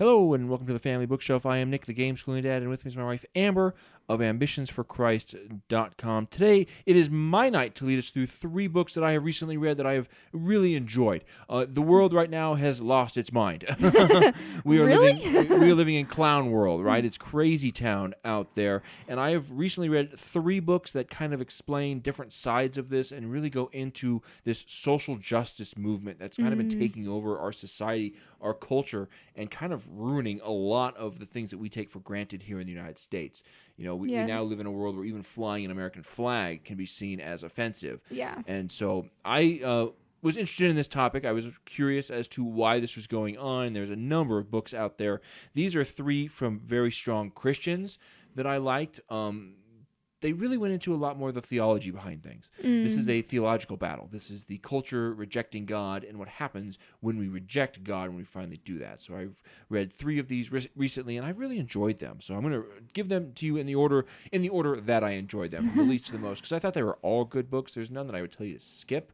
Hello and welcome to the Family Bookshelf. I am Nick, the game schooling dad, and with me is my wife Amber of ambitionsforchrist.com. Today, it is my night to lead us through three books that I have recently read that I have really enjoyed. Uh, the world right now has lost its mind. we are Really? living we are living in clown world, right? It's crazy town out there. And I have recently read three books that kind of explain different sides of this and really go into this social justice movement that's kind of been taking over our society, our culture, and kind of ruining a lot of the things that we take for granted here in the United States. You know, we, we now live in a world where even flying an American flag can be seen as offensive. Yeah. And so I uh, was interested in this topic. I was curious as to why this was going on. There's a number of books out there. These are three from very strong Christians that I liked. Um, they really went into a lot more of the theology behind things. This is mm. a theological battle. This is the culture rejecting God and what happens when we reject God when we finally do that. So I've read three of these re- recently, and I've really enjoyed them. So I'm going to give them to you in the order in the order that I enjoyed them, from the least to the most, because I thought they were all good books. There's none that I would tell you to skip.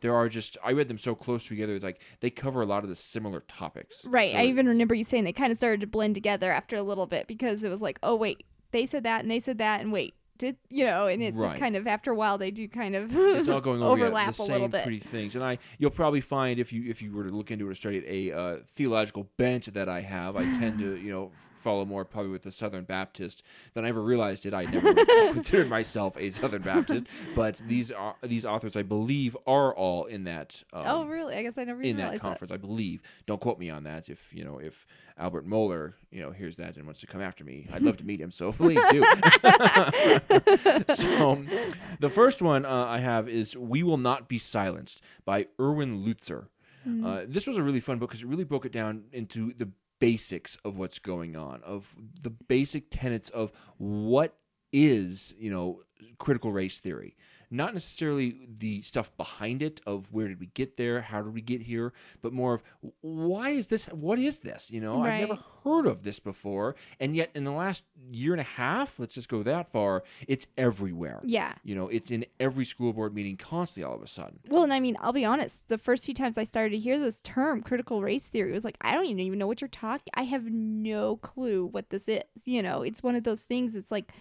There are just I read them so close together. It's like they cover a lot of the similar topics. Right. So I even remember you saying they kind of started to blend together after a little bit because it was like, oh wait, they said that and they said that and wait, did you know? And it's Right. just kind of after a while they do kind of it's all going over overlap a little bit. pretty things and i you'll probably find if you if you were to look into it or study it a uh, theological bent that i have i tend to you know follow more probably with the southern baptist than i ever realized it i never considered myself a southern baptist but these are these authors i believe are all in that um, oh really? I guess I never in that realized that. conference i believe don't quote me on that if you know if albert mohler you know hears that and wants to come after me i'd love to meet him so please do so the first one uh, I have is "We Will Not Be Silenced" by Erwin Lutzer. Hmm. Uh, this was a really fun book because it really broke it down into the basics of what's going on, of the basic tenets of what is, you know, critical race theory. Not necessarily the stuff behind it of where did we get there, how did we get here, but more of why is this, what is this? You know, I've never heard of this before, and yet in the last year and a half, let's just go that far, it's everywhere. Yeah. You know, it's in every school board meeting constantly all of a sudden. Well, and I mean, I'll be honest. The first few times I started to hear this term, critical race theory, it was like I don't even even know what you're talking. I have no clue what this is. You know, it's one of those things. It's like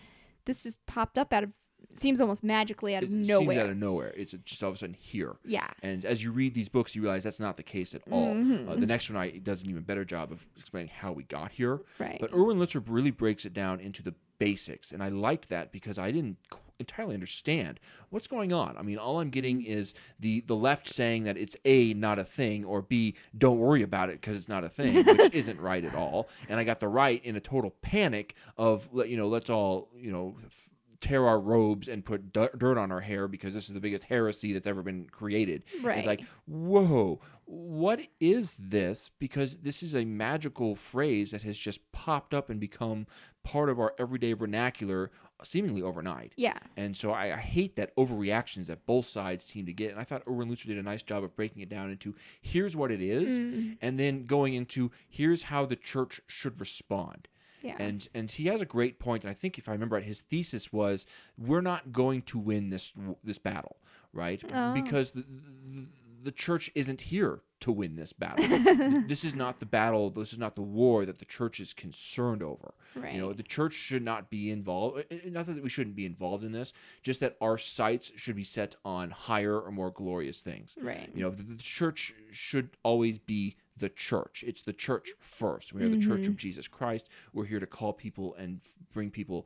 this just popped up out of seems almost magically out of It seems nowhere. out of nowhere. It's just all of a sudden here. yeah. And as you read these books, you realize that's not the case at all. Mm-hmm. Uh, the next one I, does an even better job of explaining how we got here. Right. But Erwin Lutzer really breaks it down into the basics, and I liked that because I didn't entirely understand what's going on. I mean, all I'm getting Mm-hmm. is the the left saying that it's a not a thing, or b don't worry about it because it's not a thing, which isn't right at all. And I got the right in a total panic of you know let's all you know. F- Tear our robes and put dirt on our hair because this is the biggest heresy that's ever been created. Right. It's like, whoa, what is this? Because this is a magical phrase that has just popped up and become part of our everyday vernacular seemingly overnight. yeah. And so I, I hate that overreactions that both sides seem to get. And I thought Erwin Lutzer did a nice job of breaking it down into here's what it is, Mm. and then going into here's how the church should respond. Yeah. And and he has a great point, and I think if I remember right, his thesis was we're not going to win this this battle, right? Oh. Because the, the the church isn't here to win this battle. this is not the battle. This is not the war that the church is concerned over. right. You know, the church should not be involved. Not that we shouldn't be involved in this, just that our sights should be set on higher or more glorious things. right. You know, the, the church should always be the church. It's the church first. We are the church Mm-hmm. of Jesus Christ. We're here to call people and bring people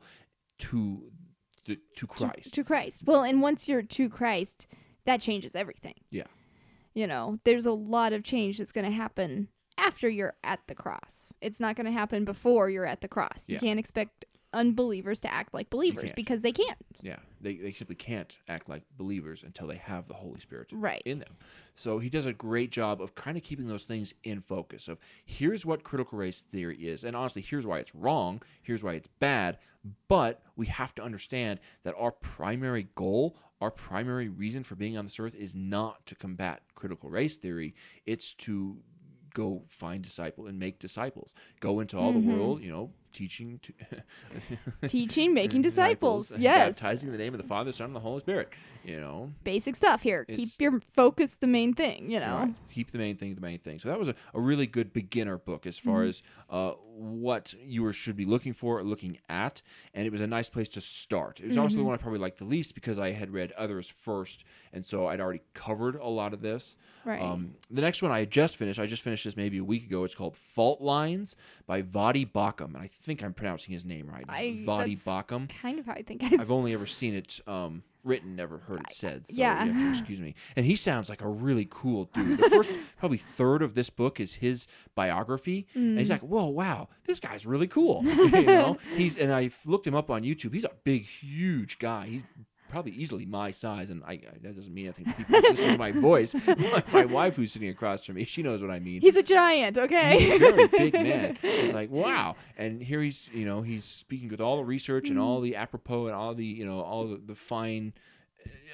to the to Christ. To Christ. Well, and once you're to Christ, that changes everything. Yeah. You know, there's a lot of change that's going to happen after you're at the cross. It's not going to happen before you're at the cross. You can't expect unbelievers to act like believers can't. because they can't. Yeah, they, they simply can't act like believers until they have the Holy Spirit Right. in them. So he does a great job of kind of keeping those things in focus of here's what critical race theory is. And honestly, here's why it's wrong, here's why it's bad, but we have to understand that our primary goal, our primary reason for being on this earth is not to combat critical race theory, it's to go find disciple and make disciples. Go into all Mhm. the world, you know, teaching, to Teaching, making disciples. Yes. baptizing in the name of the Father, Son, and the Holy Spirit. You know, Basic stuff here. It's- Keep your focus the main thing, you know. Right. Keep the main thing the main thing. So that was a, a really good beginner book as far Mhm. as uh, what you were, should be looking for, or looking at, and it was a nice place to start. It was also the one I probably liked the least because I had read others first, and so I'd already covered a lot of this. Right. Um, the next one I just finished, I just finished this maybe a week ago. It's called Fault Lines by Voddie Baucham, and I think I'm pronouncing his name right. I- Voddie Baucham. kind of how I think I've only ever seen it um, written, never heard it said. So yeah. to excuse me. And he sounds like a really cool dude. The first probably third of this book is his biography, and Mm. he's like, "Whoa, wow, this guy's really cool." you know, he's and I looked him up on YouTube. He's a big, huge guy. He's probably easily my size, and I, I that doesn't mean anything to people listening to my voice. My, my wife, who's sitting across from me, she knows what I mean. He's a giant, okay? He's a very big man. It's like wow, and here he's you know he's speaking with all the research and all mm. the apropos and all the you know all the, the fine,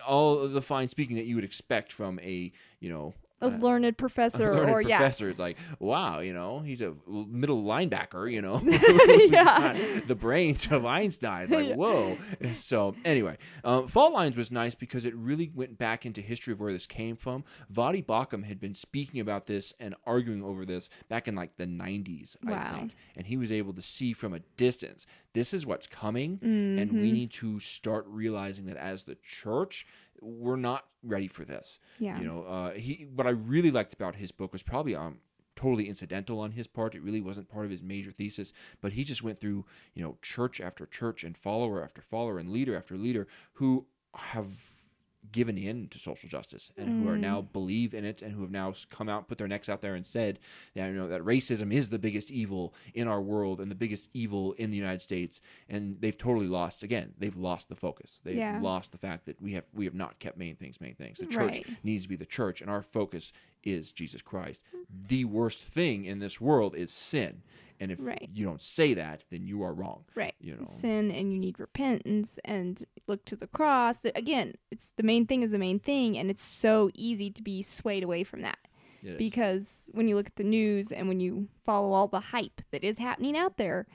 all the fine speaking that you would expect from a you know. A learned professor, learned or yeah, professor. It's like, wow, you know, he's a middle linebacker, you know, Yeah. The brains of Einstein. Like, Yeah. whoa. So anyway, uh, Fault Lines was nice because it really went back into history of where this came from. Voddie Baucham had been speaking about this and arguing over this back in like the 90s, I think, and he was able to see from a distance, this is what's coming, and we Mhm. need to start realizing that as the church, we're not ready for this. yeah, You know, uh, he. What I really liked about his book was probably um totally incidental on his part. It really wasn't part of his major thesis, but he just went through you know church after church and follower after follower and leader after leader who have given in to social justice and who are now mm. believe in it and who have now come out put their necks out there and said that you know that racism is the biggest evil in our world and the biggest evil in the United States. And they've totally lost again they've lost the focus. They've Yeah. lost the fact that we have we have not kept main things main things. The church Right. needs to be the church and our focus is Jesus Christ. Hmm. The worst thing in this world is sin and if Right. you don't say that then you are wrong right. you know Sin, and you need repentance, and look to the cross. Again, it's the main thing is the main thing, and it's so easy to be swayed away from that. It is. because when you look at the news and when you follow all the hype that is happening out there,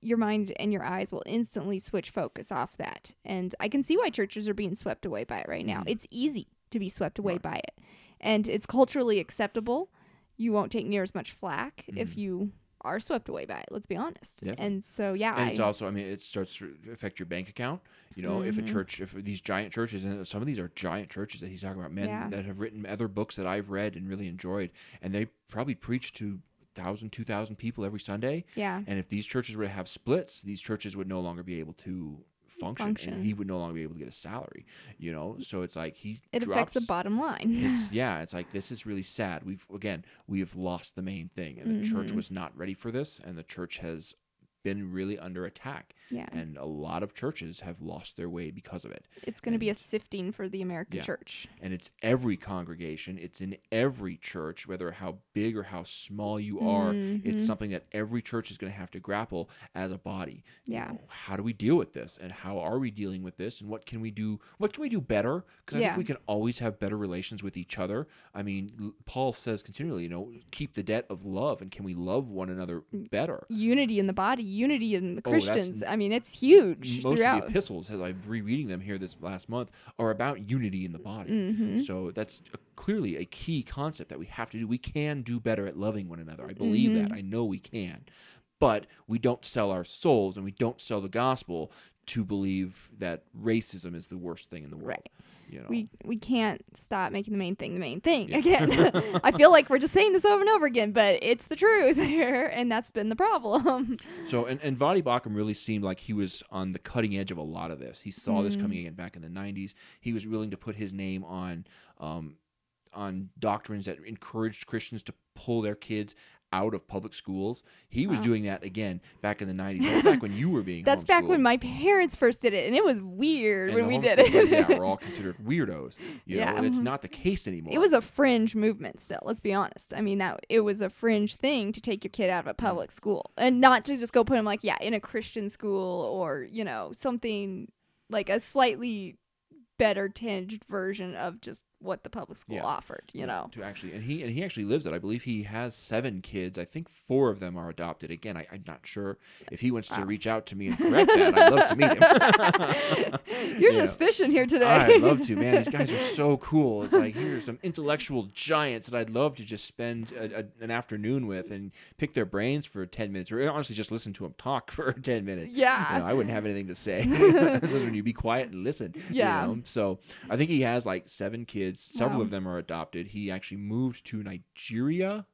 your mind and your eyes will instantly switch focus off that. And I can see why churches are being swept away by it right now. Mhm. It's easy to be swept away Right. by it. And it's culturally acceptable. You won't take near as much flack if Mhm. you are swept away by it, let's be honest. Definitely. And so yeah, and I, it's also i mean it starts to affect your bank account you know if a Mhm. church if these giant churches and some of these are giant churches that he's talking about men Yeah. that have written other books that i've read and really enjoyed and they probably preach to 1000 2000 people every sunday yeah. and if these churches were to have splits these churches would no longer be able to function, Function. and he would no longer be able to get a salary you know so it's like he It affects the bottom line. it's yeah it's like this is really sad we've again we have lost the main thing and the church Mhm. was not ready for this and the church has been really under attack yeah. and a lot of churches have lost their way because of it It's going to be a sifting for the American Yeah. church. and it's every congregation it's in every church whether how big or how small you are it's Mhm. something that every church is going to have to grapple as a body You Yeah. know, how do we deal with this and how are we dealing with this and what can we do what can we do better because i Yeah. think we can always have better relations with each other i mean paul says continually you know keep the debt of love and can we love one another better unity in the body, unity in the Oh, Christians. I mean, it's huge most throughout. of the epistles as i'm rereading them here this last month are about unity in the body hmm So that's a, clearly a key concept that we have to do. We can do better at loving one another. I believe that. Mhm. I know we can. But we don't sell our souls and we don't sell the gospel to believe that racism is the worst thing in the world. Right. You know. We we can't stop making the main thing the main thing Yeah. again. I feel like we're just saying this over and over again, but it's the truth here, and that's been the problem. So and, and Voddie Baucham really seemed like he was on the cutting edge of a lot of this. He saw this Mm. coming in back in the '90s. He was willing to put his name on um, on doctrines that encouraged Christians to pull their kids out of public schools. He was doing that again back in the '90s. That back when you were being. that's back when my parents first did it, and it was weird And when we did it. yeah, we're all considered weirdos. You know, Yeah. and it's mhm. not the case anymore. it was a fringe movement still let's be honest i mean that it was a fringe thing to take your kid out of a public school and not to just go put him like yeah in a christian school or you know something like a slightly better tinged version of just what the public school Yeah. offered. You know. to actually and he and he actually lives it. I believe he has seven kids. I think four of them are adopted. Again, I, I'm not sure if he wants to reach out to me and correct that. I'd love to meet him. You're Yeah. just fishing here today. I'd love to, man. These guys are so cool. It's like here's some intellectual giants that I'd love to just spend a, a, an afternoon with and pick their brains for ten minutes, or honestly just listen to them talk for ten minutes. yeah. You know, I wouldn't have anything to say. this is when you be quiet and listen. you Yeah. know? So I think he has like seven kids. Several Wow. of them are adopted. He actually moved to Nigeria.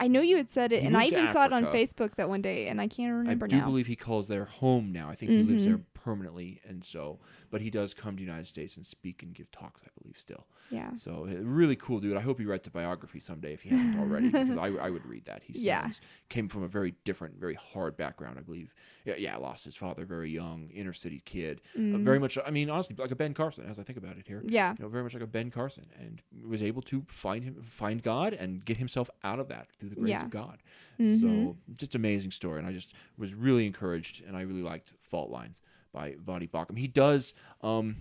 I know you had said it, and I even saw it on Facebook that one day, and I can't remember now. I do now. believe he calls their home now. I think he lives there Mhm. Permanently, and so, but he does come to the United States and speak and give talks. I believe still. yeah. So uh, really cool dude. I hope he writes a biography someday if he hasn't already, because I, I would read that. He Yeah. sounds came from a very different, very hard background. I believe. Yeah, yeah. Lost his father very young, inner city kid. Uh, Mm. very much. I mean, honestly, like a Ben Carson. As I think about it here, Yeah. you know, very much like a Ben Carson, and was able to find him, find God, and get himself out of that through the grace Yeah. of God. Mhm. So just amazing story, and I just was really encouraged, and I really liked Fault Lines by Voddie Baucham. He does. Um,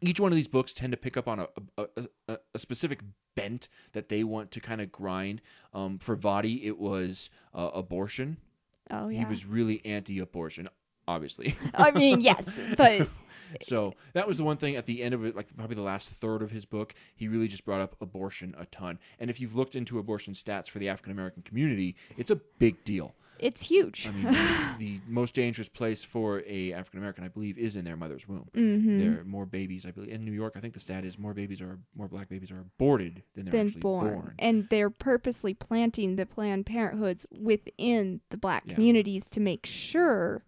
each one of these books tend to pick up on a a, a, a, a specific bent that they want to kind of grind. Um, for Voddie, it was uh, abortion. Oh yeah. He was really anti-abortion, obviously. I mean, yes, but So that was the one thing at the end of it, like probably the last third of his book, he really just brought up abortion a ton. And if you've looked into abortion stats for the African American community, it's a big deal. It's huge. I mean, the, the most dangerous place for a African American, I believe, is in their mother's womb. mm-hmm. There are more babies, I believe, in New York. I think the stat is more babies are more black babies are aborted than they're Then actually born. born. and they're purposely planting the Planned Parenthoods within the black Yeah. communities to make sure.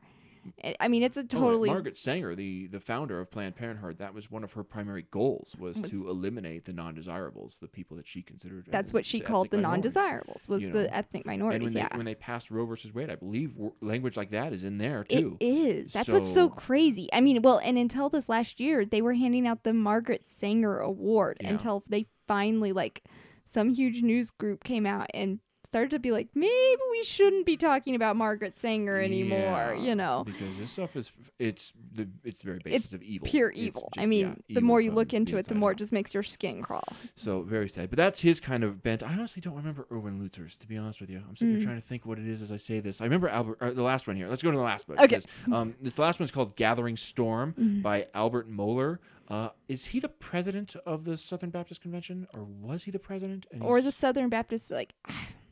I- I mean, it's a Oh, totally Margaret Sanger, the, the founder of Planned Parenthood, that was one of her primary goals was, Was- to eliminate the non-desirables, the people that she considered. that's what she the called the non-desirables was you the know. ethnic And minorities. when they yeah. when they passed Roe versus Wade, I believe language like that is in there too. is. That's what's so So- crazy. I mean, well, and until this last year, they were handing out the Margaret Sanger Award Yeah. until they finally, like, some huge news group came out and started to be like, maybe we shouldn't be talking about Margaret Sanger anymore. Yeah, You know, because this stuff is it's the it's the very basis It's of evil. pure evil. I mean, yeah, the evil more you look into it, the more it just makes your skin crawl. So very sad. But that's his kind of bent. I honestly don't remember Erwin Lutzer's, to be honest with you. I'm sitting here Mm. trying to think what it is as I say this. I remember Albert, uh, the last one here. Let's go to the last book. Okay. because, Um, this last one's called Gathering Storm Mhm. by Albert Mohler. Uh, is he the president of the Southern Baptist Convention, or was he the president? Or the Southern Baptist, like,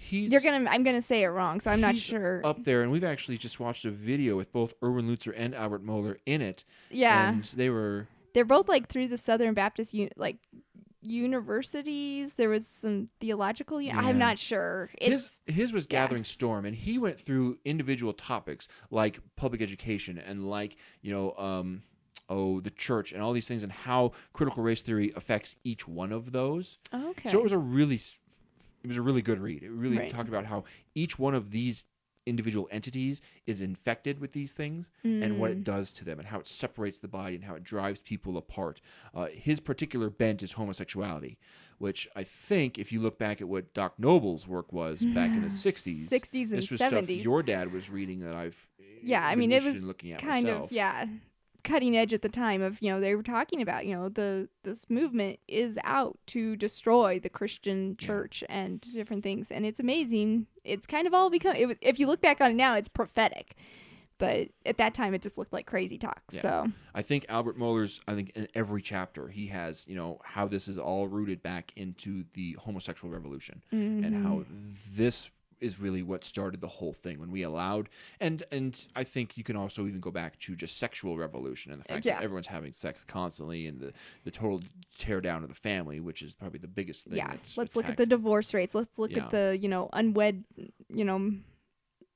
he's you're gonna, I'm gonna say it wrong, so I'm not sure. up there, and we've actually just watched a video with both Erwin Lutzer and Albert Mohler in it. yeah. and they were they're both like through the Southern Baptist u- like universities. There was some theological. Yeah. I'm not sure. It's his his was yeah. gathering storm and he went through individual topics like public education and like you know um oh the church and all these things and how critical race theory affects each one of those okay. so it was a really it was a really good read it really Right. talked about how each one of these individual entities is infected with these things and what Mm. it does to them and how it separates the body and how it drives people apart. Uh, his particular bent is homosexuality, which I think, if you look back at what Doc Noble's work was back in the 60s, 60s and this was stuff 70s. your dad was reading that I've Yeah, I mean, it was looking at kind myself. of yeah, cutting edge at the time of you know they were talking about you know the this movement is out to destroy the Christian Yeah. church and different things, and it's amazing. It's kind of all become. It, if you look back on it now, it's prophetic. But at that time, it just looked like crazy talk. Yeah. So I think Albert Mohler's, I think in every chapter, he has, you know, how this is all rooted back into the homosexual revolution. and mhm. how this is really what started the whole thing when we allowed and and I think you can also even go back to just sexual revolution and the fact Yeah. that everyone's having sex constantly and the the total tear down of the family which is probably the biggest thing yeah let's look at the divorce rates let's look Yeah. at the you know unwed you know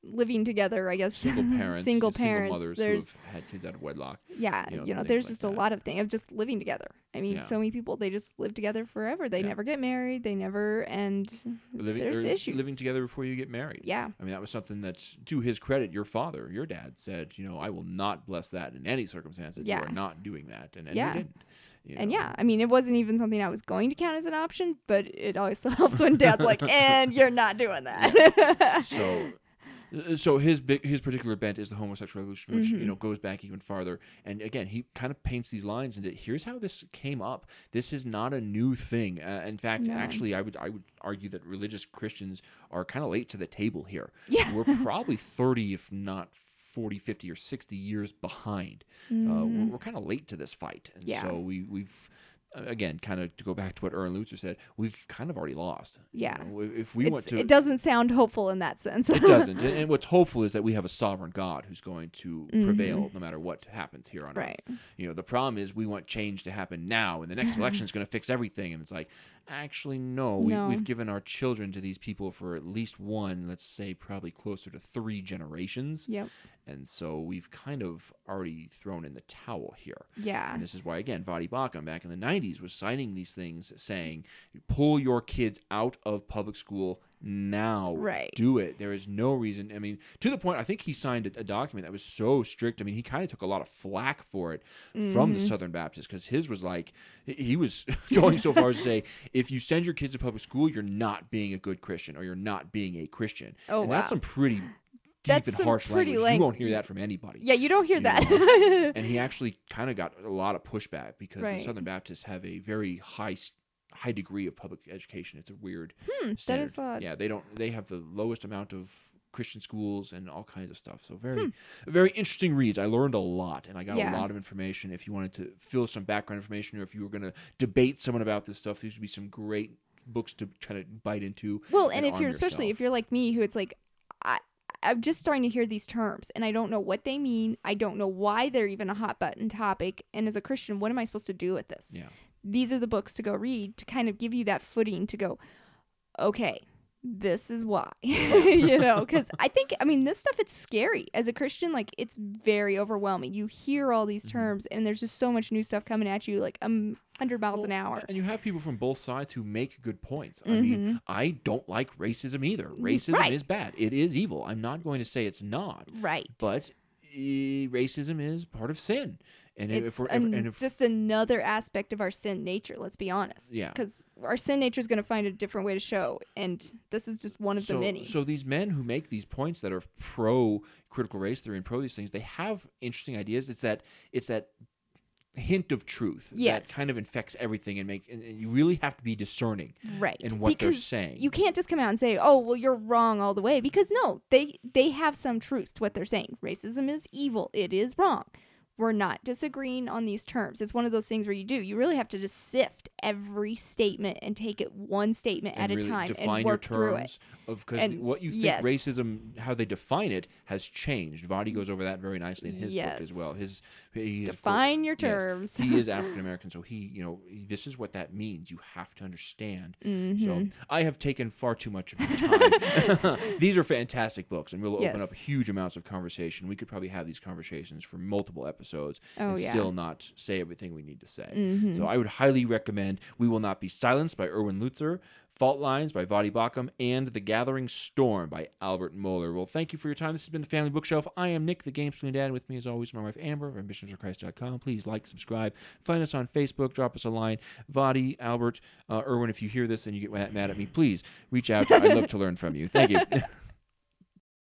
living together i guess single parents single single parents mothers there's who have had kids out of wedlock yeah you you know, know, things there's like just that. a lot of things of just living together i mean Yeah. so many people they just live together forever they Yeah. never get married they never and living there's issues living together before you get married yeah I mean, that was something that's to his credit. Your father, your dad, said, you know, I will not bless that in any circumstances. Yeah. You are not doing that, and, and Yeah. didn't. you and know. yeah i mean it wasn't even something i was going to count as an option but it also helps when dad's like and you're not doing that So Uh, So his big, his particular bent is the homosexual revolution, which Mm-hmm. you know goes back even farther. And again, he kind of paints these lines into here's how this came up. This is not a new thing. Uh, in fact, No. actually, I would I would argue that religious Christians are kind of late to the table here. Yeah. we're probably thirty, if not 40, 50, or sixty years behind. Uh, we're, we're kind of late to this fight, and Mm-hmm. Yeah. so we we've. Again, kind of to go back to what Erwin Lutzer said, we've kind of already lost. You Yeah. know, if- we It's- want to, it doesn't sound hopeful in that sense. it doesn't. And, and what's hopeful is that we have a sovereign God who's going to Mm-hmm. prevail no matter what happens here on Earth. Right. earth. You know, the problem is we want change to happen now, and the next election is going to fix everything. And it's like, actually, no, we. We've given our children to these people for at least one, let's say, probably closer to three generations. Yep. And so we've kind of already thrown in the towel here. Yeah. And this is why, again, Voddie Baucham back in the 90s was citing these things, saying, pull your kids out of public school now. Right. Do it. There is no reason. I mean, to the point, I think he signed a, a document that was so strict. I mean, he kind of took a lot of flack for it from Mm-hmm. the Southern Baptists because his was like, he- was going so far as to say, if you send your kids to public school, you're not being a good Christian or you're not being a Christian. Oh, and wow. that's some pretty deep That's and harsh language. You won't hear that from anybody Yeah, you don't hear you that. and he actually kind of got a lot of pushback because Right. the Southern Baptists have a very high high degree of public education. It's a weird Hmm, that standard. odd. Yeah, they don't they have the lowest amount of Christian schools and all kinds of stuff. So Hmm. very very interesting reads. I learned a lot and I got Yeah. a lot of information. If you wanted to fill some background information or if you were going to debate someone about this stuff, these would be some great books to kind of bite into. Well, and if you're especially if you're like me, who it's like, I I'm just starting to hear these terms, and I don't know what they mean. I don't know why they're even a hot button topic. And as a Christian, what am I supposed to do with this? Yeah. These are the books to go read to kind of give you that footing to go, okay, this is why, you know, because I think I mean this stuff. It's scary as a Christian. Like it's very overwhelming. You hear all these Mm-hmm. terms, and there's just so much new stuff coming at you, like um, hundred miles an hour. And you have people from both sides who make good points. I Mhm. mean, I don't like racism either. Racism right. is bad. It is evil. I'm not going to say it's not, Right. but eh, racism is part of sin. And if it's we're if, an- and if just another aspect of our sin nature. Let's be honest. Yeah. Because our sin nature is going to find a different way to show, and this is just one of so, the many. so these men who make these points that are pro critical race theory and pro these things, they have interesting ideas. It's that it's that hint of truth Yes. that kind of infects everything and make and, and you really have to be discerning right. in what they're saying. You can't just come out and say, "Oh, well, you're wrong all the way," because no, they they have some truth to what they're saying. Racism is evil. It is wrong. We're not disagreeing on these terms. It's one of those things where you do. You really have to just sift every statement and take it one statement and at really a time and work through it. Of because what you think yes. racism how they define it has changed Voddie goes over that very nicely in his book as well his he is, of course- Define your yes, terms. he is African American so he you know he- this is what that means you have to understand Mm-hmm. so I have taken far too much of your time these are fantastic books and we'll open Yes. up huge amounts of conversation we could probably have these conversations for multiple episodes Oh, and yeah. still not say everything we need to say Mhm. so I would highly recommend We Will Not Be Silenced by Erwin Lutzer, Fault Lines by Voddie Baucham, and The Gathering Storm by Albert Mohler. Well, thank you for your time. This has been The Family Bookshelf. I am Nick, the Game Schooling Dad, with me as always, my wife Amber of ambitionsforchrist.com. Please like, subscribe, find us on Facebook, drop us a line. Voddie, Albert, uh, Erwin, if you hear this and you get mad at me, please reach out. I'd love to learn from you. Thank you.